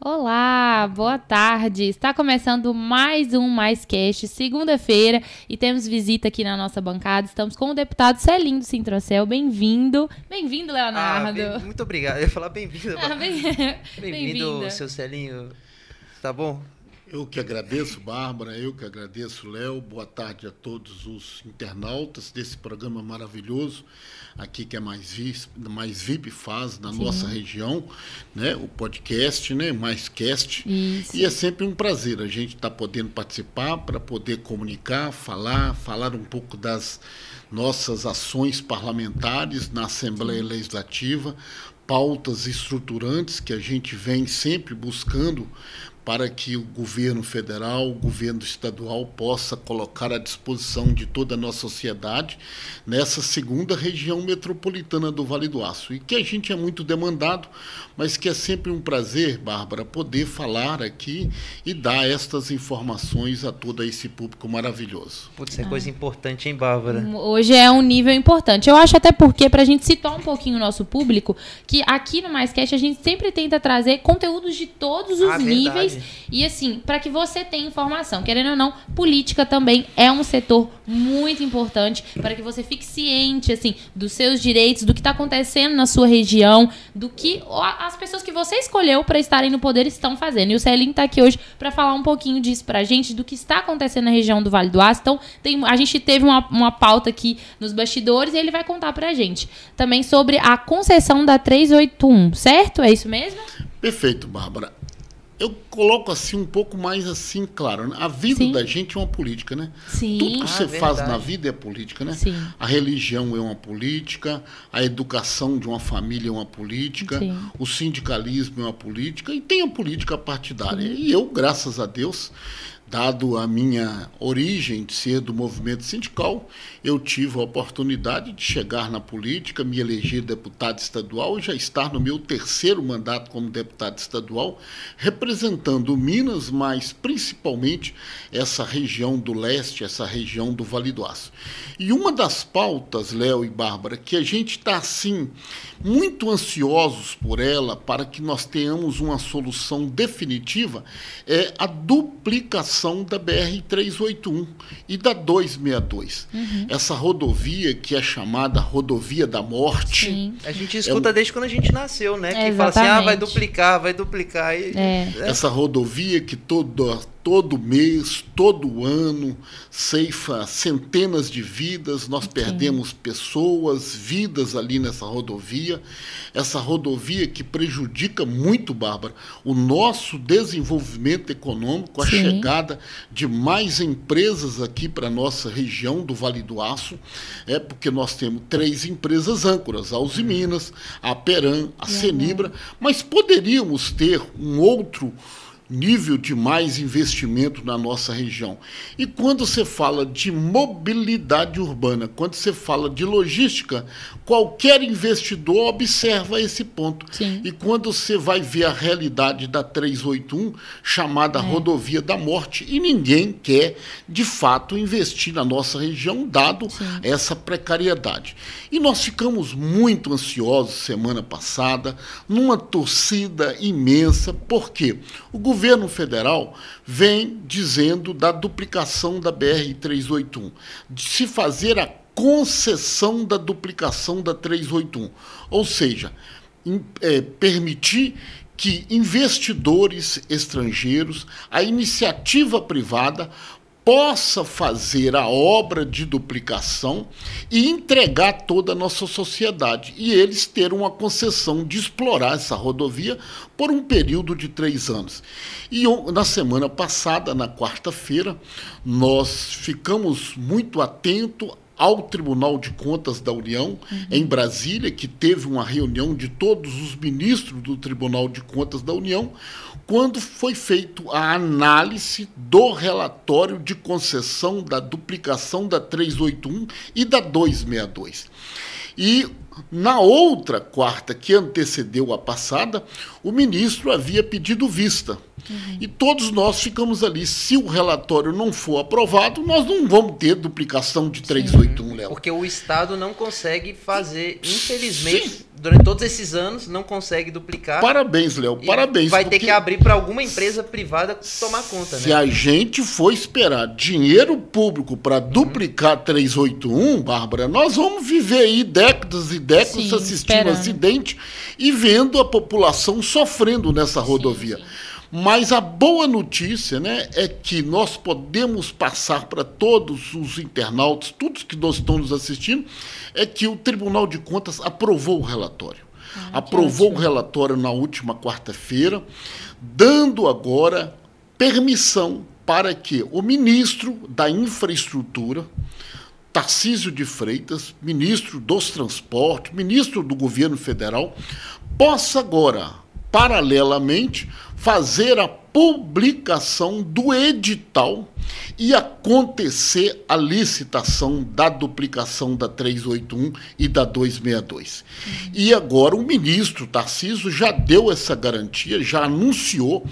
Olá, boa tarde. Está começando mais um Mais Cast, segunda-feira, e temos visita aqui na nossa bancada. Estamos com o deputado Celinho do Sintrocel. Bem-vindo. Bem-vindo, Leonardo. Ah, bem, muito obrigado. Eu ia falar bem-vindo. Ah, bem- Bem-vindo, bem-vinda. seu Celinho. Tá bom? Eu que agradeço, Bárbara, eu que agradeço, Léo. Boa tarde a todos os internautas desse programa maravilhoso aqui que é mais VIP, mais VIP faz na nossa região, né? O podcast, né? Mais Cast. Isso. E é sempre um prazer a gente estar podendo participar para poder comunicar, falar, falar um pouco das nossas ações parlamentares na Assembleia Legislativa, pautas estruturantes que a gente vem sempre buscando para que o governo federal, o governo estadual possa colocar à disposição de toda a nossa sociedade nessa segunda região metropolitana do Vale do Aço. E que a gente é muito demandado, mas que é sempre um prazer, Bárbara, poder falar aqui e dar estas informações a todo esse público maravilhoso. Putz, é coisa importante, hein, Bárbara? Hoje é um nível importante. Eu acho até porque, para a gente situar um pouquinho o nosso público, que aqui no MaisCast a gente sempre tenta trazer conteúdos de todos os Ah, níveis. E assim, para que você tenha informação. Querendo ou não, política também é um setor muito importante para que você fique ciente, assim, dos seus direitos, do que está acontecendo na sua região, do que as pessoas que você escolheu para estarem no poder estão fazendo. E o Celinho está aqui hoje para falar um pouquinho disso pra gente, do que está acontecendo na região do Vale do Aço. Então, tem, a gente teve uma, uma pauta aqui nos bastidores e ele vai contar pra gente também sobre a concessão da 381, certo? É isso mesmo? Perfeito, Bárbara. Eu coloco assim um pouco mais assim, claro, né? a vida Sim. da gente é uma política, né? Sim. Tudo que Ah, você verdade. faz na vida é política, né? Sim. A religião é uma política, a educação de uma família é uma política, Sim. o sindicalismo é uma política e tem a política partidária. E eu, graças a Deus, dado a minha origem de ser do movimento sindical, eu tive a oportunidade de chegar na política, me eleger deputado estadual e já estar no meu terceiro mandato como deputado estadual, representando Minas, mas principalmente essa região do leste, essa região do Vale do Aço. E uma das pautas, Léo e Bárbara, que a gente está assim muito ansiosos por ela para que nós tenhamos uma solução definitiva é a duplicação da BR 381 e da 262. Essa rodovia que é chamada rodovia da morte. Sim. A gente escuta desde quando a gente nasceu, né? É, que fala assim, ah, vai exatamente. duplicar, vai duplicar. E, É. Essa rodovia que todo, todo mês, todo ano, ceifa centenas de vidas, nós perdemos pessoas, vidas ali nessa rodovia. Essa rodovia que prejudica muito, Bárbara, o nosso desenvolvimento econômico, a Sim. chegada de mais empresas aqui para a nossa região do Vale do Aço, é porque nós temos três empresas âncoras, a Uzi Minas, a Peram, a Senibra, mas poderíamos ter um outro nível de mais investimento na nossa região. E quando você fala de mobilidade urbana, quando você fala de logística, qualquer investidor observa esse ponto. Sim. E quando você vai ver a realidade da 381, chamada rodovia da morte, e ninguém quer, de fato, investir na nossa região, dado essa precariedade. E nós ficamos muito ansiosos semana passada, numa torcida imensa, porque o governo federal vem dizendo da duplicação da BR-381, de se fazer a concessão da duplicação da 381, ou seja, em- eh, permitir que investidores estrangeiros, a iniciativa privada, possa fazer a obra de duplicação e entregar toda a nossa sociedade. E eles ter uma concessão de explorar essa rodovia por um período de três anos. E na semana passada, na quarta-feira, nós ficamos muito atentos ao Tribunal de Contas da União, em Brasília, que teve uma reunião de todos os ministros do Tribunal de Contas da União, quando foi feita a análise do relatório de concessão da duplicação da 381 e da 262. E na outra quarta que antecedeu a passada, o ministro havia pedido vista. Uhum. E todos nós ficamos ali. Se o relatório não for aprovado, nós não vamos ter duplicação de 381, Léo. Porque o Estado não consegue fazer, infelizmente, Sim. Durante todos esses anos, não consegue duplicar. Parabéns, Léo, parabéns. Vai ter que abrir para alguma empresa privada tomar conta, Se né? a gente for esperar dinheiro público para uhum. duplicar 381, Bárbara, nós vamos viver aí décadas e décadas Sim, assistindo esperando. acidente e vendo a população sofrendo nessa rodovia. Sim, sim. Mas a boa notícia né, é que nós podemos passar para todos os internautas, todos que nós estamos assistindo, é que o Tribunal de Contas aprovou o relatório. Ah, aprovou o relatório na última quarta-feira, dando agora permissão para que o ministro da Infraestrutura, Tarcísio de Freitas, ministro dos Transportes, ministro do governo federal, possa agora, paralelamente, fazer a publicação do edital e acontecer a licitação da duplicação da 381 e da 262. Uhum. E agora o ministro Tarciso já deu essa garantia, já anunciou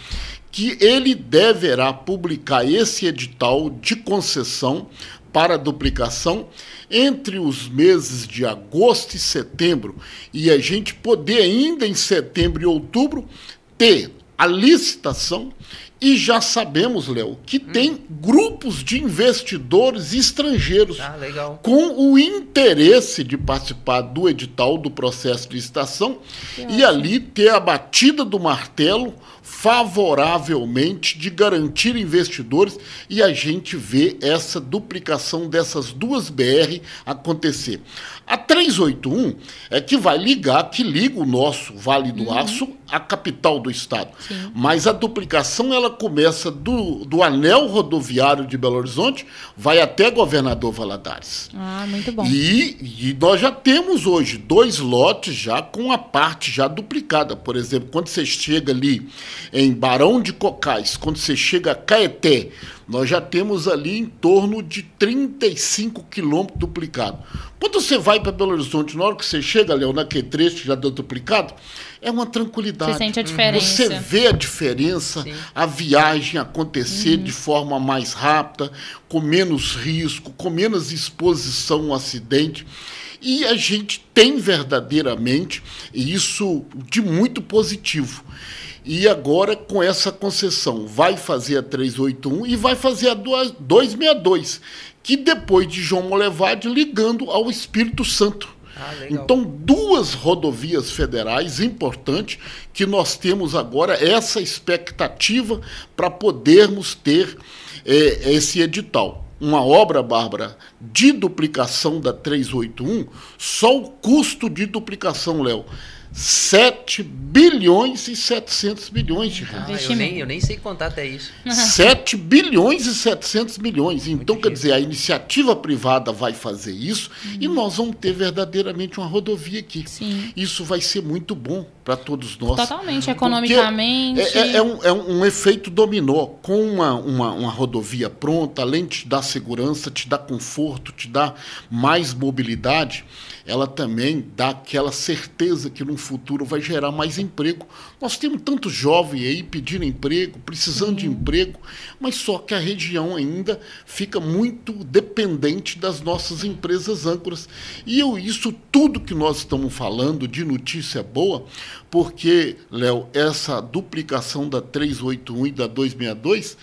que ele deverá publicar esse edital de concessão para a duplicação entre os meses de agosto e setembro e a gente poder ainda em setembro e outubro ter a licitação e já sabemos, Léo, que hum. tem grupos de investidores estrangeiros ah, com o interesse de participar do edital do processo de licitação e ali ter a batida do martelo favoravelmente de garantir investidores e a gente vê essa duplicação dessas duas BR acontecer. A 381 é que vai ligar, que liga o nosso Vale do uhum. Aço à capital do estado. Sim. Mas a duplicação ela começa do, do anel rodoviário de Belo Horizonte, vai até Governador Valadares. Ah, muito bom. E, e nós já temos hoje dois lotes já com a parte já duplicada. Por exemplo, quando você chega ali em Barão de Cocais, quando você chega a Caeté, nós já temos ali em torno de 35 quilômetros duplicado. Quando você vai para Belo Horizonte, na hora que você chega, Léo, naquele trecho já deu duplicado, é uma tranquilidade. Você sente a diferença. Você vê a diferença, Sim. a viagem acontecer uhum. de forma mais rápida, com menos risco, com menos exposição ao acidente. E a gente tem verdadeiramente isso de muito positivo. E agora, com essa concessão, vai fazer a 381 e vai fazer a 262, que depois de João Molevade, ligando ao Espírito Santo. Ah, então, duas rodovias federais importantes que nós temos agora essa expectativa para podermos ter é, esse edital. Uma obra, Bárbara, de duplicação da 381, só o custo de duplicação, Léo, 7 bilhões e 700 milhões de reais. Ah, eu, nem, eu nem sei contar até isso. 7 bilhões e 700 milhões. Então, Muito quer dizer, a iniciativa privada vai fazer isso uhum. e nós vamos ter verdadeiramente uma rodovia aqui. Sim. Isso vai ser muito bom para todos nós. Totalmente, economicamente. É, é, é, um, é um efeito dominó. Com uma, uma, uma rodovia pronta, além de te dar segurança, te dar conforto, te dar mais mobilidade, ela também dá aquela certeza que no futuro vai gerar mais emprego. Nós temos tantos jovens aí pedindo emprego, precisando Sim. de emprego, mas só que a região ainda fica muito dependente das nossas empresas âncoras. E eu, isso tudo que nós estamos falando de notícia boa, porque, Léo, essa duplicação da 381 e da 262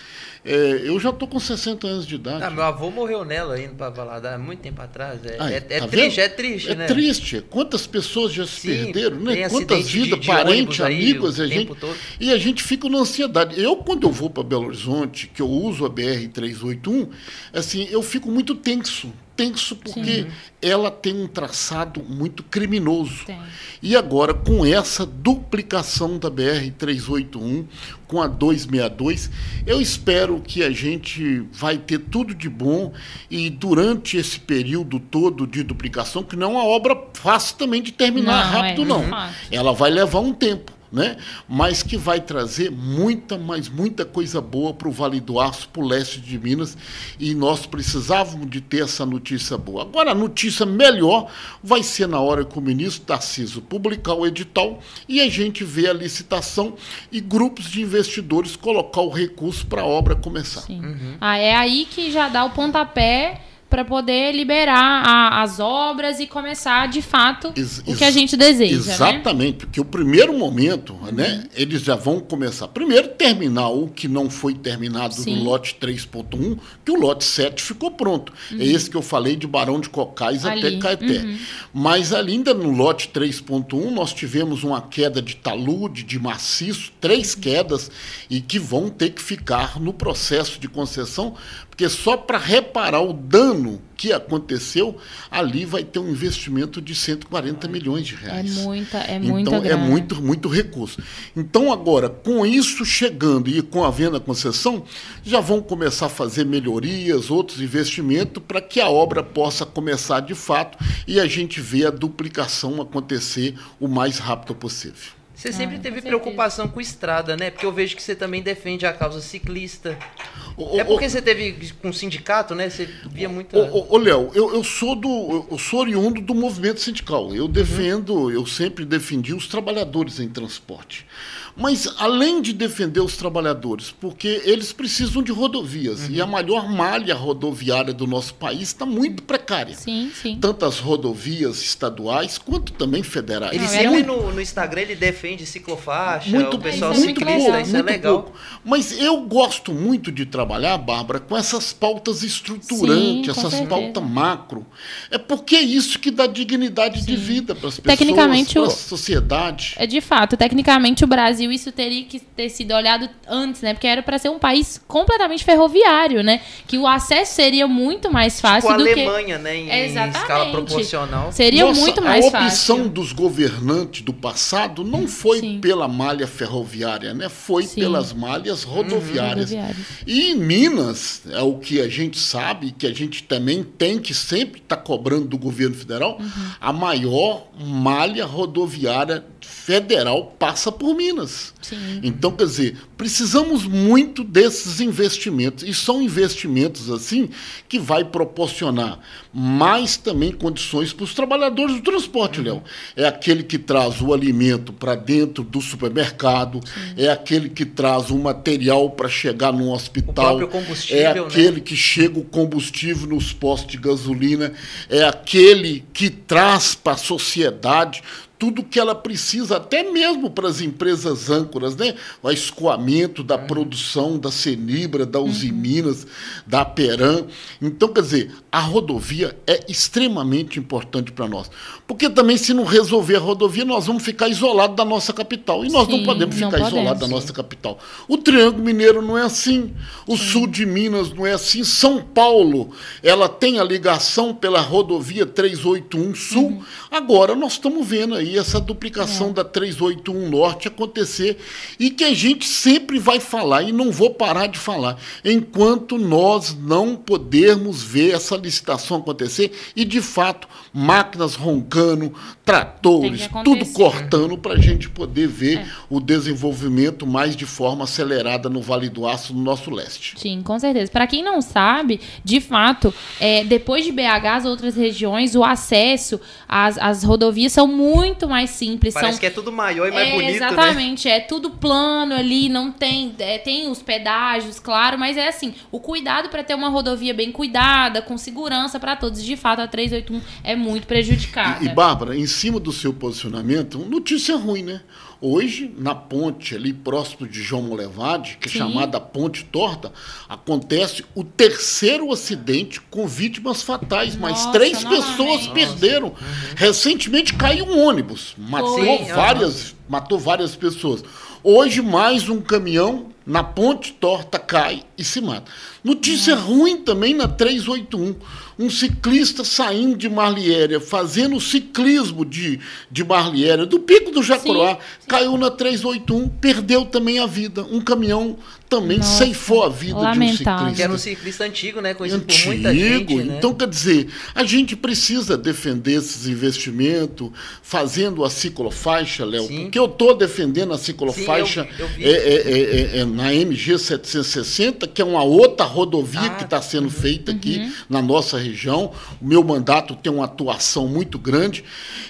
é, eu já tô com 60 anos de idade. Ah, meu avô morreu nela indo para Valadares há muito tempo atrás. É, é, tá é triste, é triste, é né? É triste. Quantas pessoas já se Sim, perderam, né? Quantas vidas, parentes, amigos, a gente. Todo. E a gente fica na ansiedade. Eu, quando eu vou para Belo Horizonte, que eu uso a BR-381, assim, eu fico muito tenso tenso porque Sim. ela tem um traçado muito criminoso. Tem. E agora, com essa duplicação da BR-381 com a 262, eu espero que a gente vai ter tudo de bom e durante esse período todo de duplicação, que não é uma obra fácil também de terminar não, rápido, é, não. Ela vai levar um tempo né? mas que vai trazer muita, mas muita coisa boa para o Vale do Aço, para o leste de Minas, e nós precisávamos de ter essa notícia boa. Agora, a notícia melhor vai ser na hora que o ministro Tarciso publicar o edital e a gente vê a licitação e grupos de investidores colocar o recurso para a obra começar. Uhum. Ah, é aí que já dá o pontapé para poder liberar a, as obras e começar de fato ex o que a gente deseja. Né? Exatamente, né? porque o primeiro momento, uhum. né, eles já vão começar. Primeiro, terminar o que não foi terminado Sim. no lote 3.1, que o lote 7 ficou pronto. É uhum. É esse que eu falei de Barão de Cocais Ali. até Caeté. Uhum. Mas ainda no lote 3.1, nós tivemos uma queda de talude, de maciço, três quedas, e que vão ter que ficar no processo de concessão, porque só para reparar o dano que aconteceu, ali vai ter um investimento de 140 milhões de reais. É muita, é muita Então, é muito, muito recurso. Então, agora, com isso chegando e com a venda concessão, já vão começar a fazer melhorias, outros investimentos, para que a obra possa começar de fato e a gente vê a duplicação acontecer o mais rápido possível. Você sempre ah, teve com preocupação com estrada, né? Porque eu vejo que você também defende a causa ciclista. O, é porque o, você teve com um sindicato, né? Você via muito. Ô, Léo, eu, eu sou do. Eu sou oriundo do movimento sindical. Eu defendo, uhum. eu sempre defendi os trabalhadores em transporte. Mas além de defender os trabalhadores, porque eles precisam de rodovias uhum. e a maior malha rodoviária do nosso país está muito precária. Sim, sim. Tanto as rodovias estaduais quanto também federais. Ele sempre no, no, Instagram ele defende ciclofaixa, muito, o pessoal é muito ciclista, pouco, isso é legal. Pouco. Mas eu gosto muito de trabalhar, Bárbara, com essas pautas estruturantes, sim, essas pautas macro. É porque é isso que dá dignidade sim. de vida para as pessoas, para a sociedade. É de fato, tecnicamente o Brasil Brasil isso teria que ter sido olhado antes, né? Porque era para ser um país completamente ferroviário, né? Que o acesso seria muito mais tipo fácil tipo do a Alemanha, que... né? Em, Exatamente. escala proporcional. Seria Nossa, muito mais fácil. A opção fácil. dos governantes do passado não foi Sim. pela malha ferroviária, né? Foi Sim. pelas malhas rodoviárias. Uhum, rodoviárias. E em Minas, é o que a gente sabe, que a gente também tem que sempre estar tá cobrando do governo federal, uhum. a maior malha rodoviária federal passa por Minas. Sim. Então, quer dizer, precisamos muito desses investimentos. E são investimentos assim que vai proporcionar mais também condições para os trabalhadores do transporte, uhum. Léo. É aquele que traz o alimento para dentro do supermercado, Sim. é aquele que traz o material para chegar no hospital, é né? aquele né? que chega o combustível nos postos de gasolina, é aquele que traz para a sociedade tudo que ela precisa, até mesmo para as empresas âncoras, né? O escoamento da uhum. produção da Senibra, da Usiminas, uhum. da Peram. Então, quer dizer, a rodovia é extremamente importante para nós. Porque também, se não resolver a rodovia, nós vamos ficar isolados da nossa capital. E nós Sim, não podemos ficar isolados da nossa capital. O Triângulo Mineiro não é assim. O Sim. sul de Minas não é assim. São Paulo, ela tem a ligação pela rodovia 381 Sul. Uhum. Agora, nós estamos vendo aí essa duplicação é. da 381 Norte acontecer e que a gente sempre vai falar e não vou parar de falar enquanto nós não podermos ver essa licitação acontecer e de fato máquinas roncando, tratores, tudo cortando para a gente poder ver é. o desenvolvimento mais de forma acelerada no Vale do Aço, no nosso leste. Sim, com certeza. Para quem não sabe, de fato, é, depois de BH, as outras regiões, o acesso às, às rodovias são muito mais simples. Parece são... que é tudo maior e mais é, bonito, né? Exatamente, né? é tudo plano ali, não tem, é, tem os pedágios, claro, mas é assim, o cuidado para ter uma rodovia bem cuidada, com segurança para todos. De fato, a 381 é muito prejudicada. E, e Bárbara, em cima do seu posicionamento, notícia ruim, né? Hoje, na ponte ali próximo de João Molevade, que é Sim. é chamada Ponte Torta, acontece o terceiro acidente com vítimas fatais. Nossa, três pessoas perderam. Uhum. Recentemente caiu um ônibus, matou Sim, várias, uhum. Matou várias pessoas. Hoje, mais um caminhão na ponte, torta, cai e se mata. Notícia ruim também na 381. Um ciclista saindo de Marliéria, fazendo ciclismo de, de Marliéria, do Pico do Jacuruá, caiu na 381, perdeu também a vida. Um caminhão também Nossa, ceifou a vida lamentável. de um ciclista. Que era um ciclista antigo, né? Conhecido antigo, por muita gente. Né? Então, quer dizer, a gente precisa defender esses investimentos, fazendo a ciclofaixa, Léo, porque eu estou defendendo a ciclofaixa Sim, eu, eu é, é, é, é, na MG 760, que é uma outra rodovia ah, que está sendo uhum, feita aqui uhum. na nossa região. O meu mandato tem uma atuação muito grande.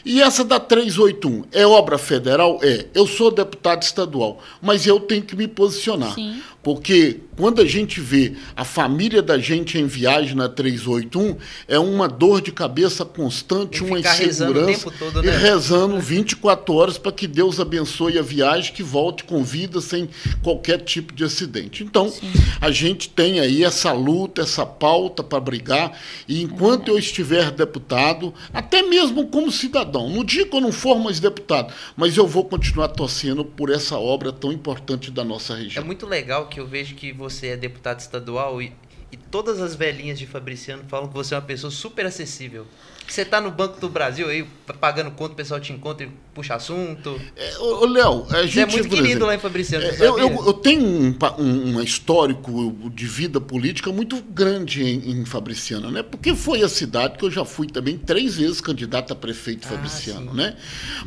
E essa da 381 é obra federal? É. Eu sou deputado estadual, mas eu tenho que me posicionar. Sim. Porque quando a gente vê a família da gente em viagem na 381, é uma dor de cabeça constante, uma insegurança. Todo, né? E rezando 24 horas para que Deus abençoe a viagem, que volte com vida sem qualquer tipo de acidente. Então, Sim. a gente tem aí essa luta, essa pauta para brigar. E enquanto é eu estiver deputado, até mesmo como cidadão, no dia que eu não for mais deputado, mas eu vou continuar torcendo por essa obra tão importante da nossa região. É muito legal que eu vejo que você é deputado estadual e, e todas as velhinhas de Fabriciano falam que você é uma pessoa super acessível. Você está no Banco do Brasil aí, pagando conta, o pessoal te encontra e puxa assunto. É, ô, Léo, a gente. Você é muito querido exemplo, lá em Fabriciano. É, eu, eu, eu, tenho um, um, um, histórico de vida política muito grande em, em, Fabriciano, né? Porque foi a cidade que eu já fui também três vezes candidato a prefeito ah, Fabriciano, sim. né?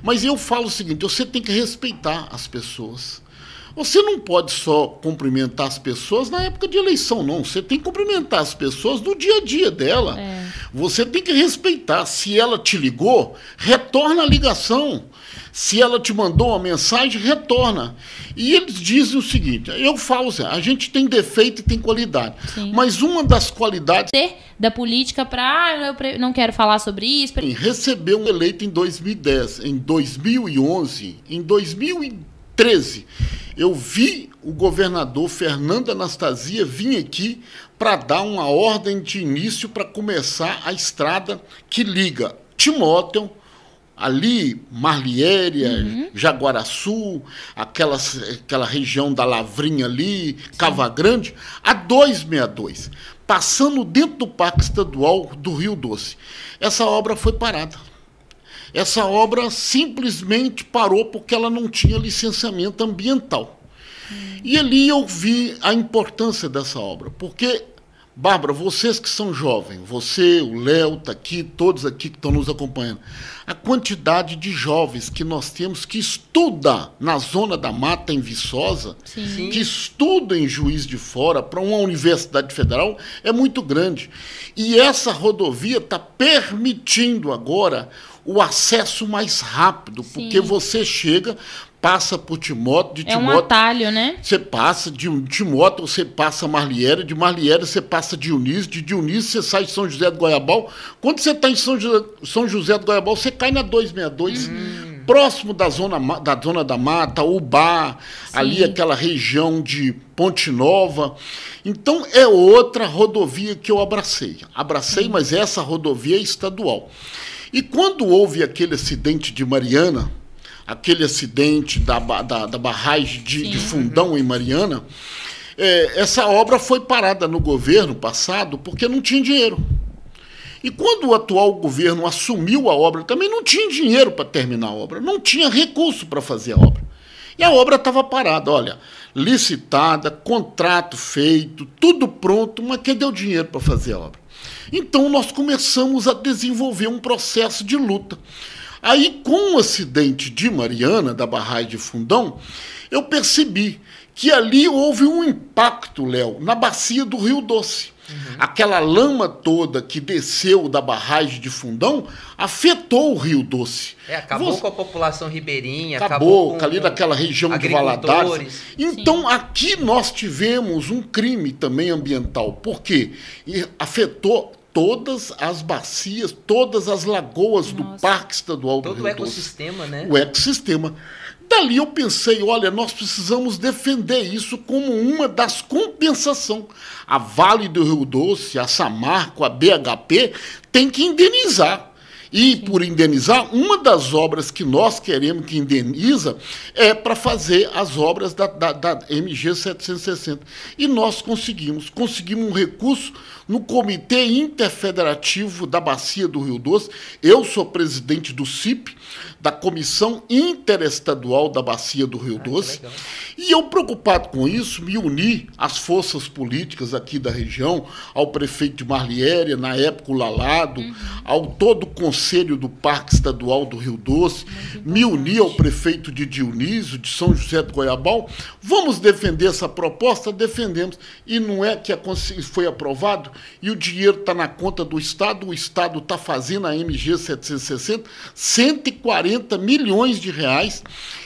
Mas eu falo o seguinte: você tem que respeitar as pessoas. Você não pode só cumprimentar as pessoas na época de eleição, não. Você tem que cumprimentar as pessoas no dia a dia dela. É. Você tem que respeitar. Se ela te ligou, retorna a ligação. Se ela te mandou uma mensagem, retorna. E eles dizem o seguinte: eu falo assim, a gente tem defeito e tem qualidade. Sim. Mas uma das qualidades. Da política para. Ah, eu não quero falar sobre isso. Recebeu um eleito em 2010, em 2011, em 2013 eu vi o governador Fernando Anastasia vir aqui para dar uma ordem de início para começar a estrada que liga Timóteo, ali, Marliéria, uhum. Jaguaraçu, aquela, aquela região da Lavrinha ali, Sim. Cava Grande, a 262, passando dentro do Parque Estadual do Rio Doce. Essa obra foi parada. Essa obra simplesmente parou porque ela não tinha licenciamento ambiental. Hum. E ali eu vi a importância dessa obra, porque Bárbara, vocês que são jovens, você, o Léo, está aqui, todos aqui que estão nos acompanhando, a quantidade de jovens que nós temos que estuda na zona da mata em Viçosa, Sim. que estuda em Juiz de Fora para uma universidade federal é muito grande. E essa rodovia está permitindo agora o acesso mais rápido, Sim. porque você chega, passa por Timóteo, de é Timóteo. um atalho, né? Você passa de Timóteo, você passa Marliera, de Marliera você passa Dionísio, de Dionísio você sai de São José do Goiabal. Quando você está em São José, São José do Goiabal, você cai na 262. Hum. Próximo da zona, da zona da mata, Ubá, Sim. ali aquela região de Ponte Nova. Então é outra rodovia que eu abracei. Abracei, mas essa rodovia é estadual. E quando houve aquele acidente de Mariana, aquele acidente da, da, da barragem de, de, Fundão em Mariana, é, essa obra foi parada no governo passado porque não tinha dinheiro. E quando o atual governo assumiu a obra, também não tinha dinheiro para terminar a obra, não tinha recurso para fazer a obra. E a obra estava parada, olha, licitada, contrato feito, tudo pronto, mas quem deu dinheiro para fazer a obra? Então nós começamos a desenvolver um processo de luta. Aí, com o acidente de Mariana, da barragem de Fundão, eu percebi que ali houve um impacto, Léo, na bacia do Rio Doce. Uhum. Aquela lama toda que desceu da barragem de Fundão afetou o Rio Doce. É, acabou Você... com a população ribeirinha, acabou, acabou com ali daquela região de Valadares. Então Sim. aqui nós tivemos um crime também ambiental. Por quê? E afetou todas as bacias, todas as lagoas Nossa. do Parque Estadual do Todo Rio Todo o ecossistema, Doce. né? O ecossistema. Dali eu pensei, olha, nós precisamos defender isso como uma das compensações. A Vale do Rio Doce, a Samarco, a BHP tem que indenizar. E por indenizar, uma das obras que nós queremos que indeniza é para fazer as obras da, da, da MG 760. E nós conseguimos. Conseguimos um recurso no Comitê Interfederativo da Bacia do Rio Doce. Eu sou presidente do CIP, da Comissão Interestadual da Bacia do Rio ah, Doce. E eu, preocupado com isso, me uni às forças políticas aqui da região, ao prefeito de Marliéria, na época o Lalado, uhum. ao todo o Conselho do Parque Estadual do Rio Doce, me uni ao prefeito de Dionísio, de São José do Goiabal. Vamos defender essa proposta? Defendemos. E não é que a, foi aprovado e o dinheiro está na conta do Estado, o Estado está fazendo a MG 760, 140 milhões de reais.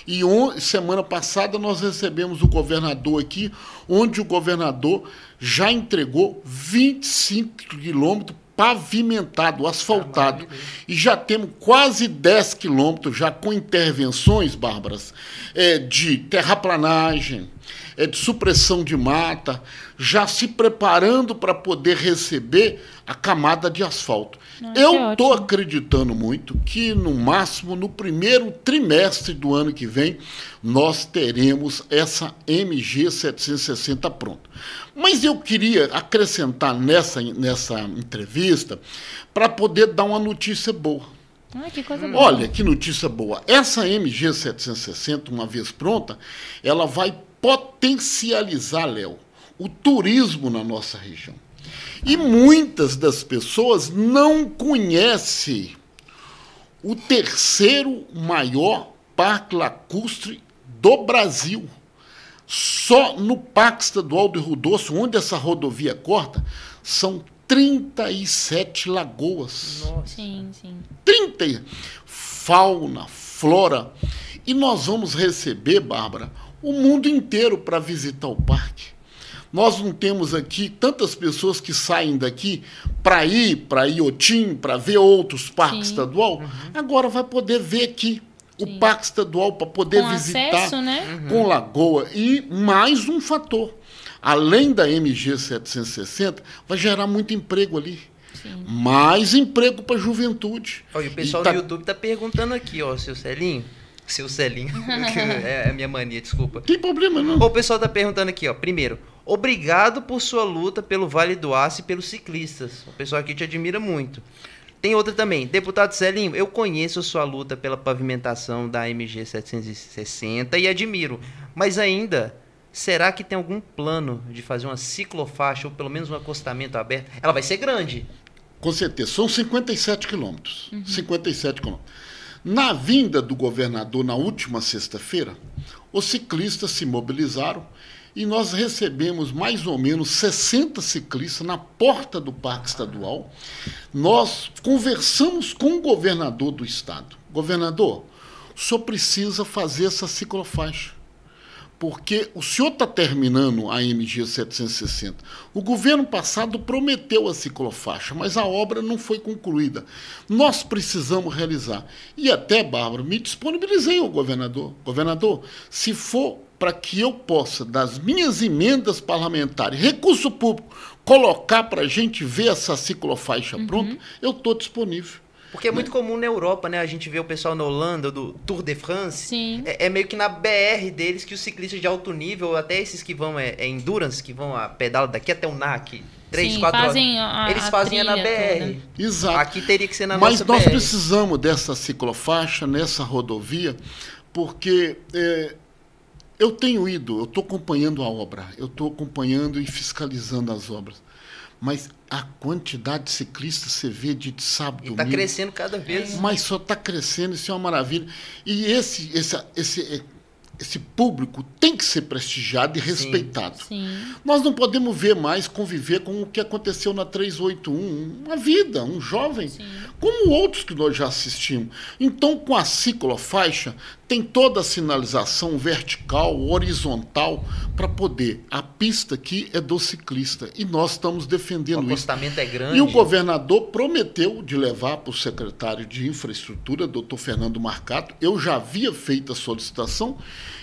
E semana passada nós recebemos o governador aqui, onde o governador já entregou 25 quilômetros pavimentado, asfaltado. Ah, e já temos quase 10 quilômetros já com intervenções, Bárbaras, é, de terraplanagem, é, de supressão de mata, já se preparando para poder receber a camada de asfalto. Ah, Eu estou acreditando muito que, no máximo, no primeiro trimestre do ano que vem, nós teremos essa MG 760 pronta. Mas eu queria acrescentar nessa, nessa entrevista para poder dar uma notícia boa. Ah, que coisa boa. Olha, que notícia boa. Essa MG 760, uma vez pronta, ela vai potencializar, Léo, o turismo na nossa região. E muitas das pessoas não conhecem o terceiro maior parque lacustre do Brasil. Só no Parque Estadual do Rio Doce, onde essa rodovia corta, são 37 lagoas. Nossa. Sim, sim. 30. Fauna, flora. E nós vamos receber, Bárbara, o mundo inteiro para visitar o parque. Nós não temos aqui tantas pessoas que saem daqui para ir para Iotim, para ver outros parques estadual. Uhum. Agora vai poder ver aqui o Parque Estadual para poder com visitar acesso, né? com Lagoa. E mais um fator. Além da MG 760, vai gerar muito emprego ali. Sim. Mais emprego para a juventude. Oh, e o pessoal e tá... do YouTube está perguntando aqui, ó, seu Celinho. Seu Celinho, é a minha mania, desculpa. Tem problema, não. O pessoal está perguntando aqui, ó. Primeiro, obrigado por sua luta pelo Vale do Aço e pelos ciclistas. O pessoal aqui te admira muito. Tem outra também. Deputado Celinho, eu conheço a sua luta pela pavimentação da MG 760 e admiro. Mas ainda, será que tem algum plano de fazer uma ciclofaixa ou pelo menos um acostamento aberto? Ela vai ser grande. Com certeza. São 57 quilômetros. Uhum. 57 quilômetros. Na vinda do governador na última sexta-feira, os ciclistas se mobilizaram e nós recebemos mais ou menos 60 ciclistas na porta do Parque Estadual. Nós conversamos com o governador do estado. Governador, o senhor precisa fazer essa ciclofaixa porque o senhor está terminando a MG 760. O governo passado prometeu a ciclofaixa, mas a obra não foi concluída. Nós precisamos realizar. E até, Bárbara, me disponibilizei ao governador. Governador, se for para que eu possa, das minhas emendas parlamentares, recurso público, colocar para a gente ver essa ciclofaixa uhum. pronta, eu estou disponível. Porque é muito comum na Europa, né? A gente vê o pessoal na Holanda, do Tour de France. Sim. É, é meio que na BR deles que os ciclistas de alto nível, até esses que vão, é, é Endurance, que vão a pedala daqui até o NAC, 3, Sim, 4 fazem a, Eles fazem na BR. Toda. Exato. Aqui teria que ser na Mas nossa nós BR. precisamos dessa ciclofaixa, nessa rodovia, porque é, eu tenho ido, eu estou acompanhando a obra, eu estou acompanhando e fiscalizando as obras mas a quantidade de ciclistas você vê de sábado Está crescendo cada vez. Mas só está crescendo, isso é uma maravilha. E esse, esse, esse, esse público tem que ser prestigiado e respeitado. Sim, sim. Nós não podemos ver mais conviver com o que aconteceu na 381, uma vida, um jovem, sim. Como outros que nós já assistimos. Então, com a ciclofaixa, tem toda a sinalização vertical, horizontal, para poder. A pista aqui é do ciclista e nós estamos defendendo o isso. é grande. E o governador prometeu de levar para o secretário de Infraestrutura, doutor Fernando Marcato. Eu já havia feito a solicitação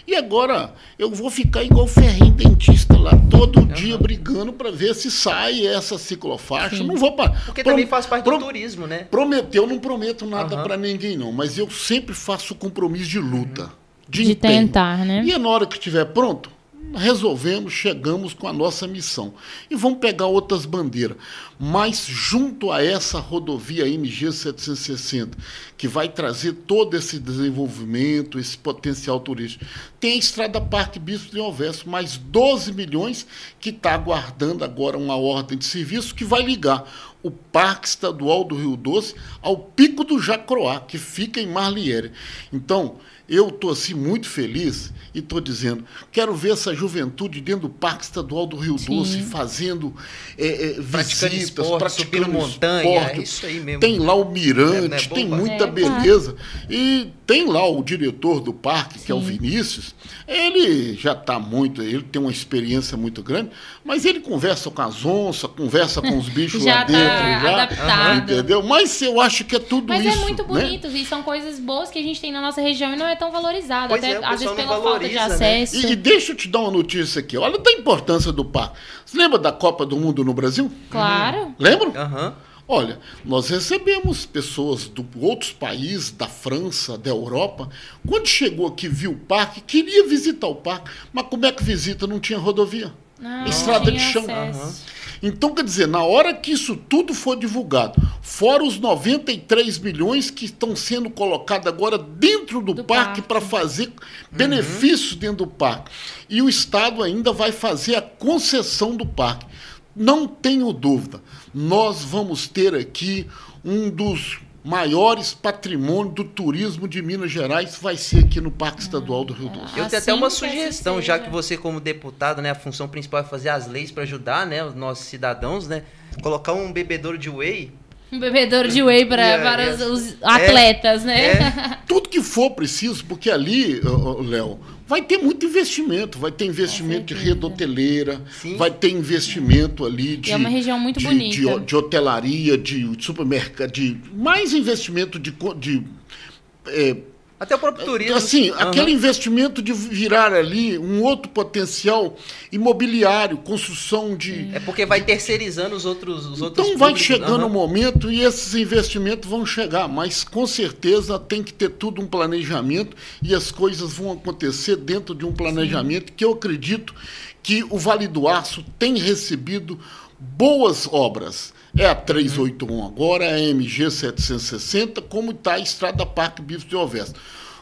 E agora eu vou ficar igual o ferrinho dentista lá, todo uhum. dia brigando para ver se sai essa ciclofaixa. Sim. Não vou para. Porque Pro... também faz parte Pro... do turismo, né? Prometeu, não prometo nada uhum. para ninguém, não. Mas eu sempre faço compromisso de luta. Uhum. De, de tentar, né? E na hora que estiver pronto, resolvemos, chegamos com a nossa missão. E vamos pegar outras bandeiras. Mas junto a essa rodovia MG 760, que vai trazer todo esse desenvolvimento, esse potencial turístico, tem a Estrada Parque Bispo de Alverso, mais 12 milhões, que está aguardando agora uma ordem de serviço que vai ligar o Parque Estadual do Rio Doce ao Pico do Jacroá, que fica em Marliere. Então, eu estou assim muito feliz e estou dizendo, quero ver essa juventude dentro do Parque Estadual do Rio Sim. Doce fazendo é, é, praticando visitas, esporte, praticando montanha, esporte. É isso aí mesmo. Tem lá o mirante, é, é tem muita é, beleza. E tem lá o diretor do parque, Sim. que é o Vinícius. Ele já está muito, ele tem uma experiência muito grande, mas ele conversa com as onças, conversa com os bichos lá tá dentro, já, adaptado. entendeu? Mas eu acho que é tudo mas isso. Mas é muito né? bonito, né? e são coisas boas que a gente tem na nossa região e não é tão valorizado, pois até é, às vezes pela valoriza, falta de né? acesso. E, e, deixa eu te dar uma notícia aqui. Olha da importância do parque. Você lembra da Copa do Mundo no Brasil? Claro. Uhum. Lembra? Aham. Uhum. Olha, nós recebemos pessoas de outros países, da França, da Europa. Quando chegou aqui, viu o parque, queria visitar o parque, mas como é que visita? Não tinha rodovia. Não, estrada de chão. Acesso. Então, quer dizer, na hora que isso tudo for divulgado, fora os 93 milhões que estão sendo colocados agora dentro do, do parque, parque. para fazer benefícios uhum. dentro do parque, e o Estado ainda vai fazer a concessão do parque. Não tenho dúvida, nós vamos ter aqui um dos maiores patrimônios do turismo de Minas Gerais vai ser aqui no Parque Estadual do Rio Doce. Eu tenho até uma sugestão, já que você como deputado, né, a função principal é fazer as leis para ajudar, né, os nossos cidadãos, né, colocar um bebedouro de whey um bebedouro de whey pra, yeah, para os, os atletas, é, né? É. Tudo que for preciso, porque ali, Léo, vai ter muito investimento. Vai ter investimento de rede hoteleira, Sim. vai ter investimento ali de. E é uma região muito de, bonita. De, de, hotelaria, de supermercado, de mais investimento de. de é, até o próprio turismo. Assim, uhum. aquele investimento de virar ali um outro potencial imobiliário, construção de. É porque vai terceirizando os outros. Os outros então vai chegando o uhum. um momento e esses investimentos vão chegar, mas com certeza tem que ter tudo um planejamento e as coisas vão acontecer dentro de um planejamento Sim. que eu acredito que o Vale do Aço tem recebido boas obras. É a 381 agora, é a MG 760, como está a Estrada Parque Bife de Alves.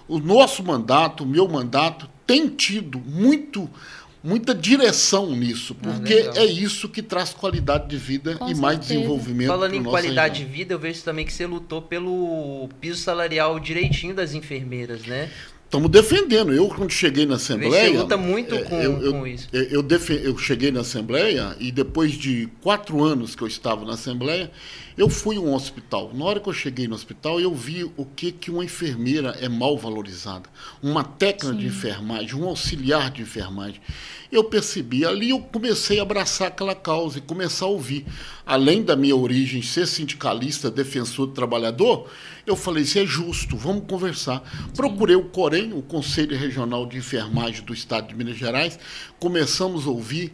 O nosso mandato, o meu mandato, tem tido muito muita direção nisso, ah, porque ah, é isso que traz qualidade de vida Com e certeza. mais desenvolvimento. Falando em qualidade região. de vida, eu vejo também que você lutou pelo piso salarial direitinho das enfermeiras, né? Estamos defendendo. Eu, quando cheguei na Assembleia. Você luta muito é, com, eu, eu, com isso. Eu, eu, eu cheguei na Assembleia e depois de quatro anos que eu estava na Assembleia, eu fui a um hospital. Na hora que eu cheguei no hospital, eu vi o que, que uma enfermeira é mal valorizada. Uma técnica Sim. de enfermagem, um auxiliar de enfermagem. Eu percebi. Ali eu comecei a abraçar aquela causa e começar a ouvir. Além da minha origem ser sindicalista, defensor do trabalhador, eu falei, isso é justo, vamos conversar. Procurei o Corém, o Conselho Regional de Enfermagem do Estado de Minas Gerais, começamos a ouvir.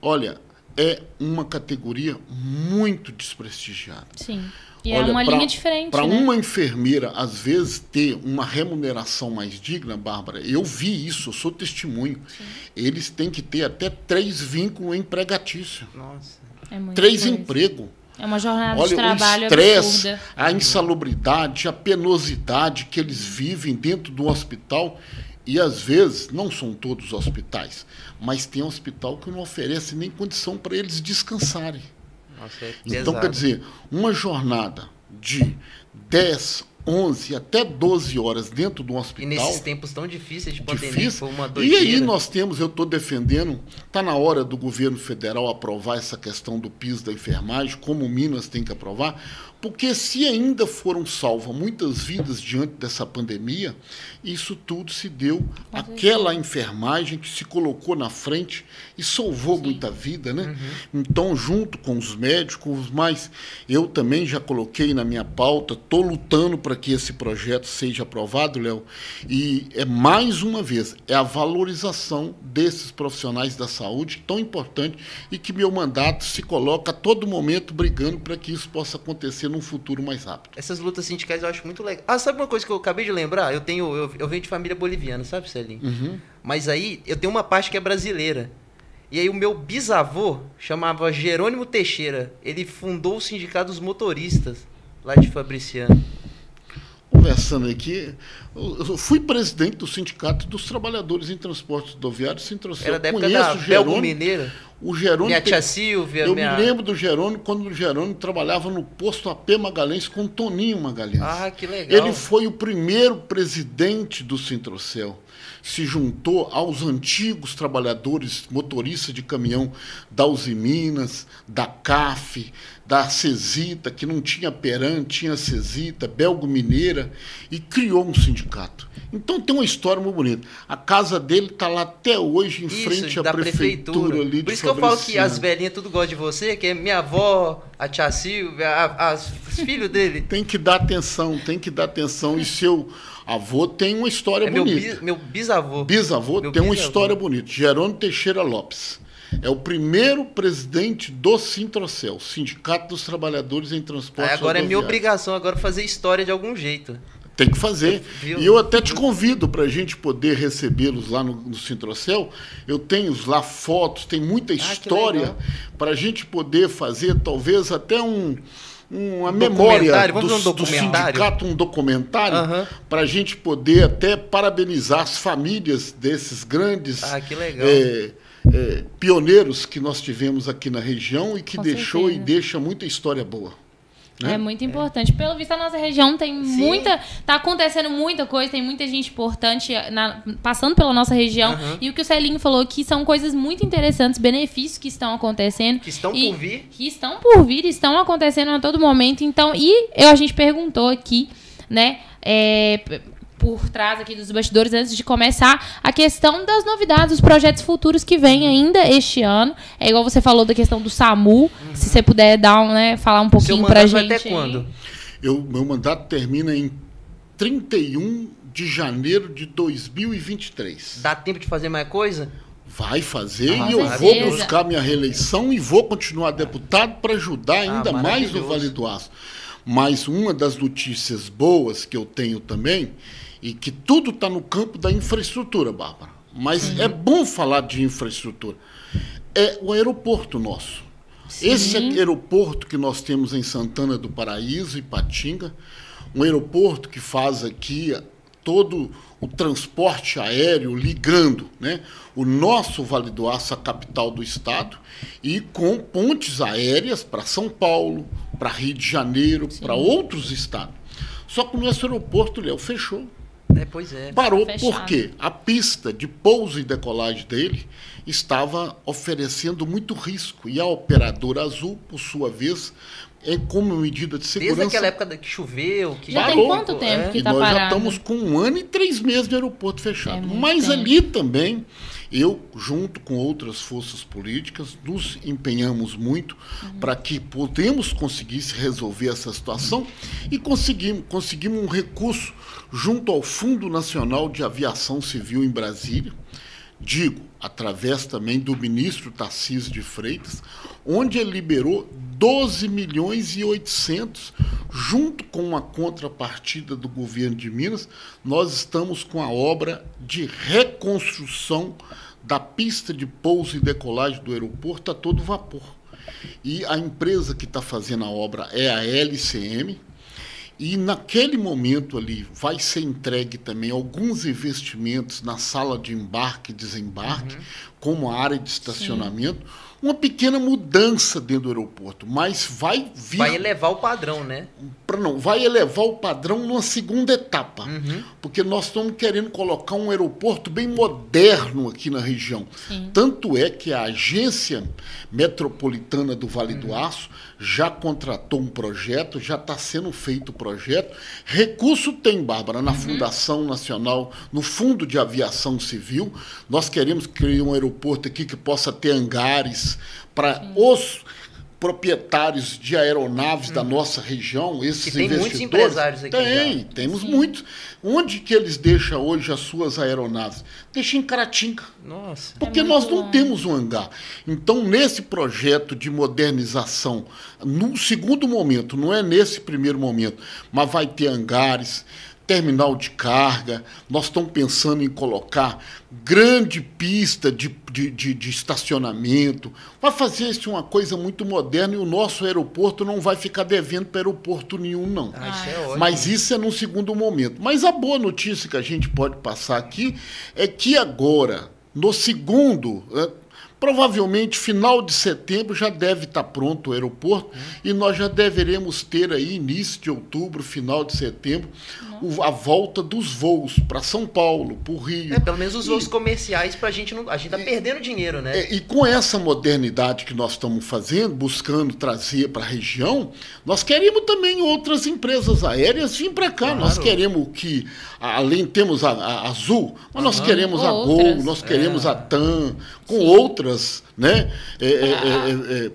Olha, é uma categoria muito desprestigiada. Sim. E é Olha, é uma pra, linha diferente. Para né? uma enfermeira, às vezes, ter uma remuneração mais digna, Bárbara, eu vi isso, eu sou testemunho. Sim. Eles têm que ter até três vínculos empregatícios. Nossa. É três empregos. É uma jornada Olha, de trabalho o estresse, a insalubridade, a penosidade que eles vivem dentro do hospital. E às vezes, não são todos os hospitais, mas tem hospital que não oferece nem condição para eles descansarem. Nossa, é então, quer dizer, uma jornada de 10, 11 até 12 horas dentro de um hospital. E nesses tempos tão difíceis de pandemia, difícil, foi uma doideira. E aí nós temos, eu estou defendendo, está na hora do governo federal aprovar essa questão do piso da enfermagem, como Minas tem que aprovar, porque se ainda foram salvas muitas vidas diante dessa pandemia, isso tudo se deu àquela enfermagem que se colocou na frente e salvou Sim. muita vida, né? Uhum. Então, junto com os médicos, mas eu também já coloquei na minha pauta, estou lutando para para que esse projeto seja aprovado, Léo, e é mais uma vez, é a valorização desses profissionais da saúde tão importante e que meu mandato se coloca a todo momento brigando para que isso possa acontecer num futuro mais rápido. Essas lutas sindicais eu acho muito legal. Ah, sabe uma coisa que eu acabei de lembrar? Eu tenho eu, eu venho de família boliviana, sabe, Celinho? Uhum. Mas aí eu tenho uma parte que é brasileira. E aí o meu bisavô chamava Jerônimo Teixeira. Ele fundou o Sindicato dos Motoristas lá de Fabriciano. Conversando aqui, eu fui presidente do Sindicato dos Trabalhadores em Transportes Rodoviários, Sintrocel. Era da época da Belgo Mineira. O Jerônimo, minha tia Silvia, eu minha... me lembro do Jerônimo quando o Jerônimo trabalhava no posto AP Magalhães com Toninho Magalhães. Ah, que legal. Ele foi o primeiro presidente do Sintrocel se juntou aos antigos trabalhadores motoristas de caminhão da Uzi Minas, da CAF, da Cesita, que não tinha Peran, tinha Cesita, Belgo Mineira, e criou um sindicato. Então tem uma história muito bonita. A casa dele está lá até hoje, em Isso, frente à prefeitura, prefeitura. ali Por isso que eu falo que as velhinhas tudo gostam de você, que é minha avó, a tia Silvia, a- as, os filhos dele. Tem que dar atenção, tem que dar atenção. E seu avô tem uma história É bonita. meu bisavô. Bisavô Meu tem uma bisavô. história bonita. Jerônimo Teixeira Lopes. É o primeiro presidente do Sintrocel, Sindicato dos Trabalhadores em Transporte agora é minha obrigação agora fazer história de algum jeito. Tem que fazer. Viu? E eu até te convido para a gente poder recebê-los lá no, no Sintrocel. Eu tenho lá fotos, tem muita Ah, história para a gente poder fazer talvez até um, uma Um memória do, um do sindicato, um documentário, Aham. para a gente poder até parabenizar as famílias desses grandes Ah, que legal. é, é, pioneiros que nós tivemos aqui na região e que Com deixou certeza. e deixa muita história boa. Né? É muito importante. Pelo visto, a nossa região tem muita. Tá acontecendo muita coisa, tem muita gente importante na- passando pela nossa região. Aham. E o que o Celinho falou que são coisas muito interessantes, benefícios que estão acontecendo. Que estão e por vir. Que estão por vir, estão acontecendo a todo momento. Então, e eu, a gente perguntou aqui, né? é, por trás aqui dos bastidores, antes de começar, a questão das novidades, os projetos futuros que vêm ainda este ano. É igual você falou da questão do SAMU. Se você puder dar um, né, falar um Uhum. Pouquinho pra mandato vai gente. até quando? Eu, meu mandato termina em 31 de janeiro de 2023. Dá tempo de fazer mais coisa? Vai fazer Ah, e eu certeza. vou buscar minha reeleição e vou continuar deputado para ajudar ainda mais o Ah. Vale do Aço. Mas uma das notícias boas que eu tenho também, e que tudo está no campo da infraestrutura, Bárbara. Mas Uhum. é bom falar de infraestrutura. É o aeroporto nosso. Esse aeroporto que nós temos em Santana do Paraíso e Patinga, um aeroporto que faz aqui todo o transporte aéreo ligando né, o nosso Vale do Aço à capital do estado e com pontes aéreas para São Paulo, para Rio de Janeiro, para outros estados. Só que o nosso aeroporto, Léo, fechou. É, pois é. Parou Fechado. porque a pista de pouso e decolagem dele estava oferecendo muito risco. E a operadora azul, por sua vez, é como medida de Desde segurança. aquela época da- que choveu, que Já tem Parou. quanto tempo É. que E tá nós já parado? estamos com um ano e três meses de aeroporto fechado. É Mas tempo. ali também, eu, junto com outras forças políticas, nos empenhamos muito Uhum. para que podemos conseguir se resolver essa situação e conseguimos, conseguimos um recurso junto ao Fundo Nacional de Aviação Civil em Brasília, digo, através também do ministro Tarcísio de Freitas, onde ele liberou 12 milhões e 800, junto com uma contrapartida do governo de Minas, nós estamos com a obra de reconstrução da pista de pouso e decolagem do aeroporto a todo vapor. E a empresa que está fazendo a obra é a LCM, e naquele momento ali vai ser entregue também alguns investimentos na sala de embarque e desembarque, como a área de estacionamento, uma pequena mudança dentro do aeroporto, mas vai vir vai elevar o padrão, né? pra não, vai elevar o padrão numa segunda etapa. Porque nós estamos querendo colocar um aeroporto bem moderno aqui na região. Tanto é que a agência metropolitana do Vale do Aço já contratou um projeto, já está sendo feito o projeto. Recurso tem, Bárbara, na Fundação Nacional, no Fundo de Aviação Civil. Nós queremos criar um aeroporto aqui que possa ter hangares para os proprietários de aeronaves da nossa região, esses Que tem muitos investidores. empresários aqui Tem, já. temos muitos. Onde que eles deixam hoje as suas aeronaves? Deixam em Caratinga. Nossa. Porque É nós muito não temos um hangar. Então, nesse projeto de modernização, no segundo momento, não é nesse primeiro momento, mas vai ter hangares, terminal de carga, nós estamos pensando em colocar grande pista de, de, de- de estacionamento, vai fazer isso uma coisa muito moderna e o nosso aeroporto não vai ficar devendo para aeroporto nenhum, não. Ah, isso é Ah. Mas isso é num segundo momento. Mas a boa notícia que a gente pode passar aqui é que agora, no segundo, eh, provavelmente final de setembro, já deve estar pronto o aeroporto e nós já deveremos ter aí, início de outubro, final de setembro, o- a volta dos voos para São Paulo, para o Rio. É, pelo menos os voos comerciais pra gente não. A gente tá perdendo dinheiro, né? É, e com essa modernidade que nós estamos fazendo, buscando trazer para a região, nós queremos também outras empresas aéreas vir para cá. Claro. Nós queremos que, a- além temos a, a Azul, mas nós Aham. queremos a Gol, Outras. nós queremos É. a TAM, com outras, né? é, é, é, é,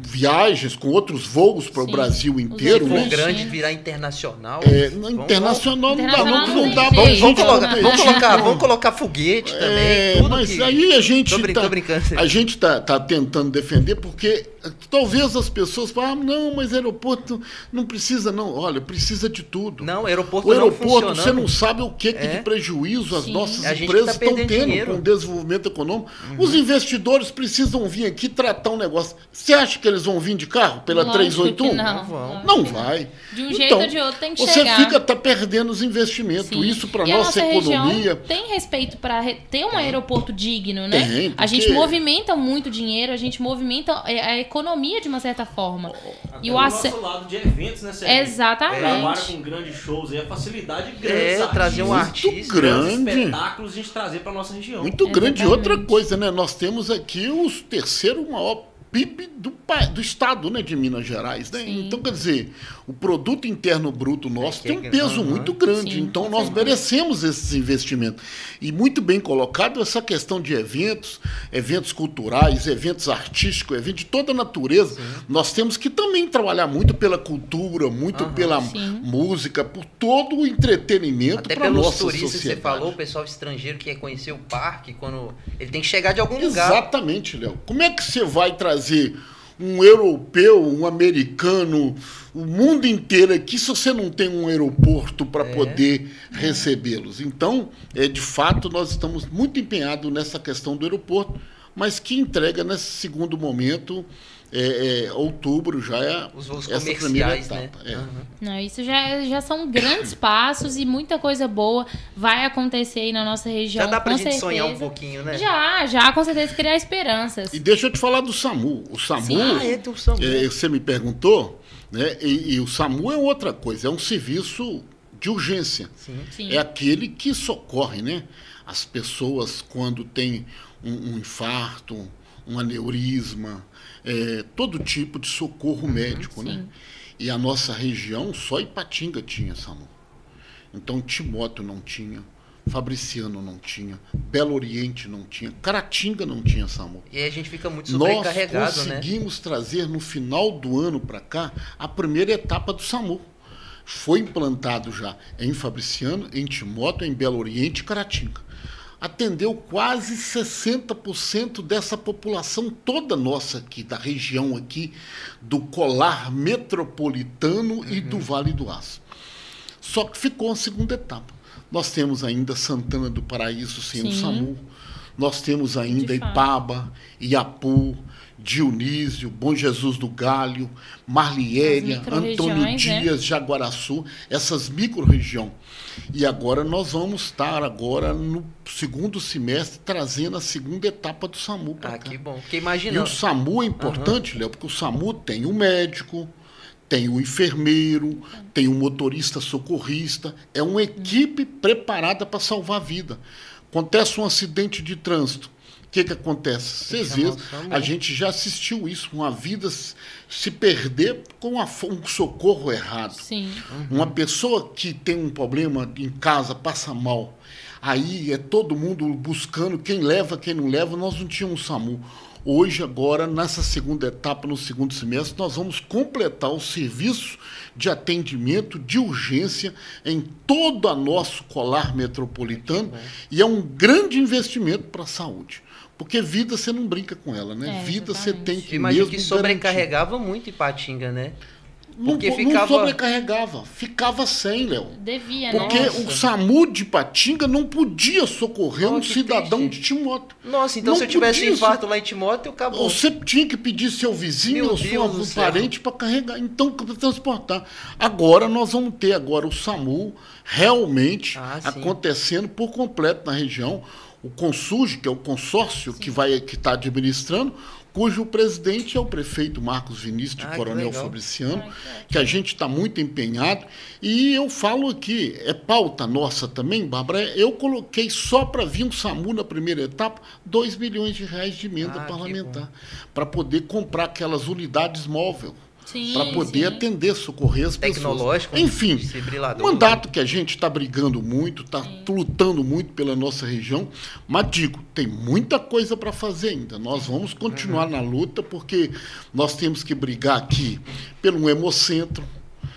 viagens, com outros voos para o. Brasil inteiro. Se for né? Grande, virar internacional. É, vamos- internacional não dá, Internacional não, não não dá. Vamos, gente colocar, não vamos, colocar, não. vamos colocar foguete também. É, tudo mas que- aí a gente Tô brin- tá, tô brincando. a gente tá, tá tentando defender porque talvez as pessoas falem, ah, não, mas aeroporto não precisa não. Olha, precisa de tudo. Não, aeroporto, o aeroporto, não você não sabe o que, que É. de prejuízo as Sim. nossas gente empresas tá estão tendo dinheiro. com o desenvolvimento econômico. Os investidores precisam vir aqui tratar um negócio. Você acha que eles vão vir de carro pela Lógico 381? que Não, Não vão. lógico Não vai. De um Então, jeito ou de outro tem que Você chegar. fica tá perdendo os investimentos. Sim. Isso para E a nossa, economia. tem respeito para ter um aeroporto digno, né? Tem, A gente porque- movimenta muito dinheiro, a gente movimenta é, a economia de uma certa forma. Até E o ace- nosso lado de eventos, né, Sérgio? Exatamente. Trabalha com grandes shows aí, a facilidade grande. É, trazer um Muito artista. grande. Grandes espetáculos a gente trazer pra nossa região. Muito grande. E outra coisa, né? Nós temos aqui o terceiro maior PIB do, do estado né, de Minas Gerais. Né? Sim. Então, quer dizer, o produto interno bruto nosso É tem um peso muito grande. Sim, então, nós merecemos esses investimentos. E muito bem colocado essa questão de eventos, eventos culturais, eventos artísticos, eventos de toda a natureza. Nós temos que também trabalhar muito pela cultura, muito Aham. pela Sim. música, por todo o entretenimento para pelos nossa turistas que você sociedade. falou, o pessoal estrangeiro que quer conhecer o parque, quando ele tem que chegar de algum lugar. Exatamente, Léo. Como é que você vai trazer um europeu, um americano, o mundo inteiro aqui se você não tem um aeroporto para É. poder recebê-los? Então, é, de fato, nós estamos muito empenhados nessa questão do aeroporto, mas que entrega nesse segundo momento, é, é, outubro já é Os voos essa primeira né? etapa. É. Aham. Não, isso já, já são grandes passos e muita coisa boa vai acontecer aí na nossa região. Já dá pra com gente sonhar um certeza. pouquinho, né? Já, já, com certeza criar esperanças. E deixa eu te falar do SAMU. O SAMU, Sim. Ah, é do São É, você me perguntou, né? E, e o SAMU é outra coisa, é um serviço de urgência. Sim. Sim. É aquele que socorre, né? As pessoas quando tem um, um infarto, um aneurisma, é, todo tipo de socorro médico, né? Sim. E a nossa região, só Ipatinga tinha SAMU. Então Timóteo não tinha, Fabriciano não tinha, Belo Oriente não tinha, Caratinga não tinha SAMU. E a gente fica muito Nós sobrecarregado, né? conseguimos trazer no final do ano para cá a primeira etapa do SAMU. Foi implantado já em Fabriciano, em Timóteo, em Belo Oriente e Caratinga. Atendeu quase 60% dessa população toda nossa aqui, da região aqui, do colar metropolitano e Uhum. do Vale do Aço. Só que ficou a segunda etapa. Nós temos ainda Santana do Paraíso sem o Sim. SAMU. Nós temos ainda. Ipaba, Iapu, Dionísio, Bom Jesus do Galho, Marliéria, Antônio né? Dias, Jaguaraçu, essas micro-regiões. E agora nós vamos estar agora no segundo semestre trazendo a segunda etapa do SAMU para Ah, cá. que bom. Porque E imagina. o SAMU é importante, Léo, porque o SAMU tem o médico, tem o enfermeiro, tem o motorista socorrista, é uma equipe preparada para salvar a vida. Acontece um acidente de trânsito. O que, que acontece? Chamar vezes, a gente já assistiu isso, uma vida se- perder com a fo- um socorro errado. Sim. Uma pessoa que tem um problema em casa, passa mal, aí é todo mundo buscando quem leva, quem não leva, nós não tínhamos SAMU. Hoje, agora, nessa segunda etapa, no segundo semestre, nós vamos completar o serviço de atendimento de urgência em todo o nosso colar metropolitano e é um grande investimento para a saúde. Porque vida você não brinca com ela, né? É, vida você exatamente. tem que Imagino mesmo que sobrecarregava muito Ipatinga, né? Não, Porque não ficava- sobrecarregava, ficava sem, Léo. Devia, Porque né? o SAMU de Patinga não podia socorrer Oh, um cidadão triste. de Timóteo. Nossa, então Não se eu tivesse podia, infarto lá em Timóteo, acabou. Você tinha que pedir seu vizinho Meu ou seu céu. parente para carregar, então para transportar. Agora nós vamos ter agora o SAMU realmente Ah, sim. acontecendo por completo na região. O Consuge, que é o consórcio que vai que está administrando, cujo presidente é o prefeito Marcos Vinícius de Ah, que Coronel legal. Fabriciano, que a gente está muito empenhado. E eu falo aqui, é pauta nossa também, Bárbara, eu coloquei só para vir um SAMU na primeira etapa 2 milhões de reais de emenda Ah, que parlamentar, para poder comprar aquelas unidades móveis, Sim, para poder sim. atender, socorrer as pessoas. Tecnológico, um Enfim, desfibrilador. mandato que a gente está brigando muito, está lutando muito pela nossa região, mas digo, tem muita coisa para fazer ainda. Nós vamos continuar Uhum. na luta, porque nós temos que brigar aqui pelo hemocentro.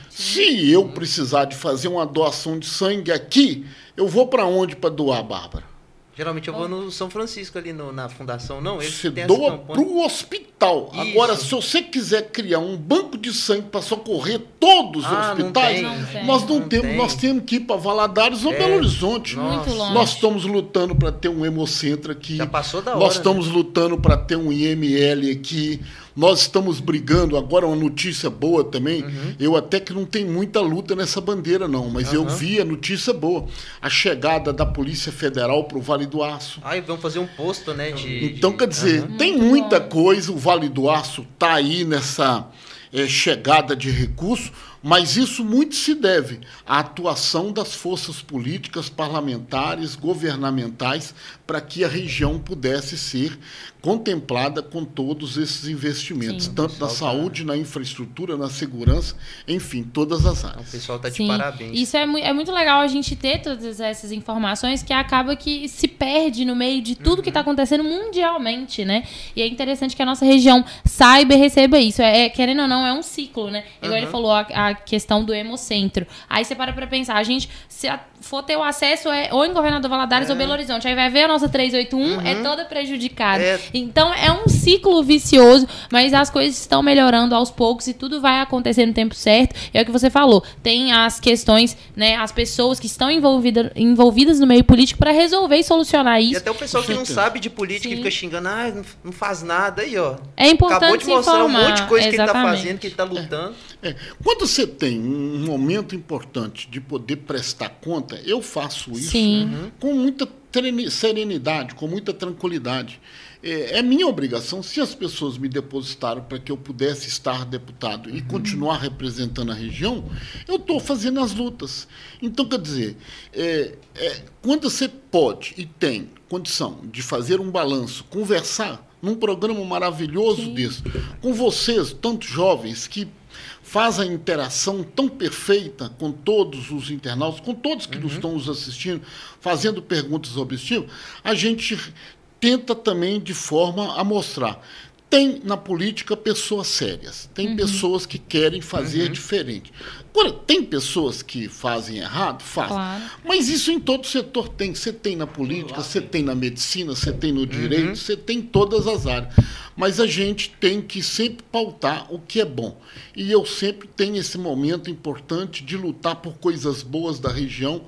Se eu precisar de fazer uma doação de sangue aqui, eu vou para onde para doar, Bárbara? Geralmente eu vou no São Francisco ali no- na fundação, não? Eles Você doa para o hospital. Isso. Agora, se você quiser criar um banco de sangue para socorrer todos os Ah, não hospitais. Não tem. nós não, Não temos. tem. Nós temos que ir para Valadares ou É. Belo Horizonte. Nossa. Muito longe. Nós estamos lutando para ter um hemocentro aqui. Já passou da hora, Nós né? estamos lutando para ter um IML aqui. Nós estamos brigando. Agora, uma notícia boa também. Eu até que não tenho muita luta nessa bandeira, não, mas eu Uhum. vi a notícia boa. A chegada da Polícia Federal para o Vale do Aço. Aí vamos fazer um posto, né? De, Então, de- quer dizer, Aham. tem muita coisa, o Vale do Aço está aí nessa eh, chegada de recursos, mas isso muito se deve à atuação das forças políticas, parlamentares, governamentais, para que a região pudesse ser contemplada com todos esses investimentos, Sim. tanto na Pessoal, saúde, na infraestrutura, na segurança, enfim, todas as O áreas. pessoal tá de Sim. parabéns. Isso é, mui- é muito legal a gente ter todas essas informações que acaba que se perde no meio de tudo que está acontecendo mundialmente, né? E é interessante que a nossa região saiba e receba isso. É, é, querendo ou não, é um ciclo, né? Igual ele Uhum. falou, a, a questão do hemocentro. Aí você para pra pensar, a gente, se a- for ter o acesso é, ou em Governador Valadares ou Belo Horizonte, aí vai ver a nossa 381, é toda prejudicada. É. Então é um ciclo vicioso, mas as coisas estão melhorando aos poucos e tudo vai acontecer no tempo certo. É o que você falou. Tem as questões, né, as pessoas que estão envolvida, envolvidas no meio político para resolver e solucionar E isso. até o pessoal que não sabe de política Sim. e fica xingando, ah, não- faz nada aí, ó. É importante Acabou de mostrar um informar. monte de coisa que ele tá Exatamente. fazendo, que ele tá lutando. É, quando você tem um momento importante de poder prestar conta, eu faço isso Sim. com muita serenidade, com muita tranquilidade. É, é minha obrigação, se as pessoas me depositaram para que eu pudesse estar deputado e continuar representando a região, eu estou fazendo as lutas. Então, quer dizer, é, é, quando você pode e tem condição de fazer um balanço, conversar num programa maravilhoso desse, com vocês, tantos jovens que faz a interação tão perfeita com todos os internautas, com todos que nos estão nos assistindo, fazendo perguntas objetivas, a gente tenta também de forma a mostrar. Tem na política pessoas sérias, tem pessoas que querem fazer diferente. Agora, tem pessoas que fazem errado? Fazem. Claro. Mas isso em todo setor tem. Você tem na política, você tem na medicina, você tem no direito, você tem em todas as áreas. Mas a gente tem que sempre pautar o que é bom. E eu sempre tenho esse momento importante de lutar por coisas boas da região,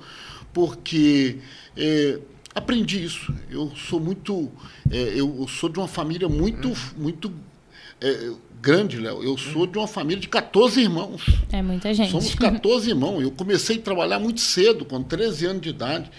porque é, aprendi isso. Eu sou muito. é, eu sou de uma família muito, muito é, grande, Léo. Eu sou de uma família de 14 irmãos. É muita gente. Somos 14 irmãos. Eu comecei a trabalhar muito cedo, com 13 anos de idade.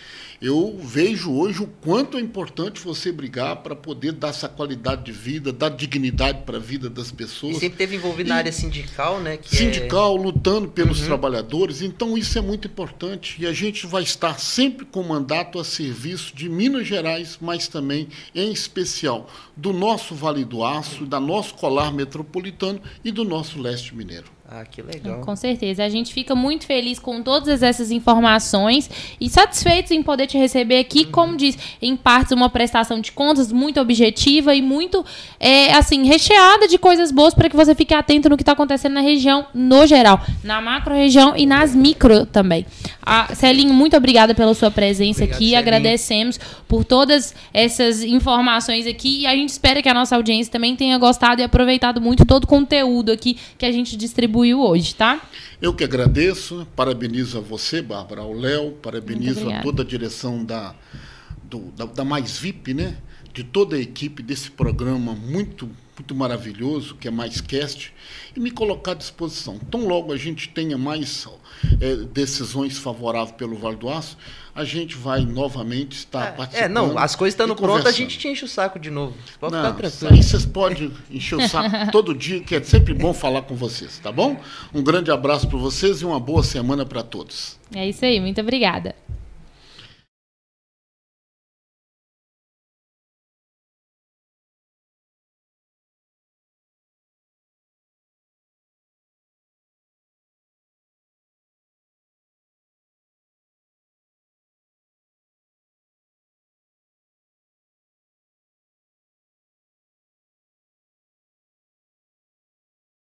Eu vejo hoje o quanto é importante você brigar para poder dar essa qualidade de vida, dar dignidade para a vida das E pessoas. sempre teve envolvido na E- área sindical, né? Que Sindical, lutando pelos Uhum. trabalhadores. Então, isso é muito importante. E a gente vai estar sempre com mandato a serviço de Minas Gerais, mas também, em especial, do nosso Vale do Aço, da nosso colar metropolitano e do nosso leste mineiro. Ah, que legal. Com certeza. A gente fica muito feliz com todas essas informações e satisfeitos em poder te receber aqui, como diz, em partes uma prestação de contas muito objetiva e muito, é, assim, recheada de coisas boas para que você fique atento no que está acontecendo na região no geral, na macro-região e nas micro também. A Celinho, muito obrigada pela sua presença Obrigado, aqui. Celinho. Agradecemos por todas essas informações aqui e a gente espera que a nossa audiência também tenha gostado e aproveitado muito todo o conteúdo aqui que a gente distribuiu hoje, tá? Eu que agradeço, parabenizo a você, Bárbara, ao Léo, parabenizo a toda a direção da, do- da, da Mais VIP, né? De toda a equipe desse programa muito, muito maravilhoso, que é Mais Cast, e me colocar à disposição. Tão logo a gente tenha mais eh, decisões favoráveis pelo Vale do Aço, a gente vai novamente estar É, participando. É, não, as coisas estando prontas, a gente te enche o saco de novo. Pode Não, ficar isso tranquilo. aí vocês podem encher o saco todo dia, que é sempre bom falar com vocês, tá bom? Um grande abraço para vocês e uma boa semana para todos. É isso aí, muito obrigada.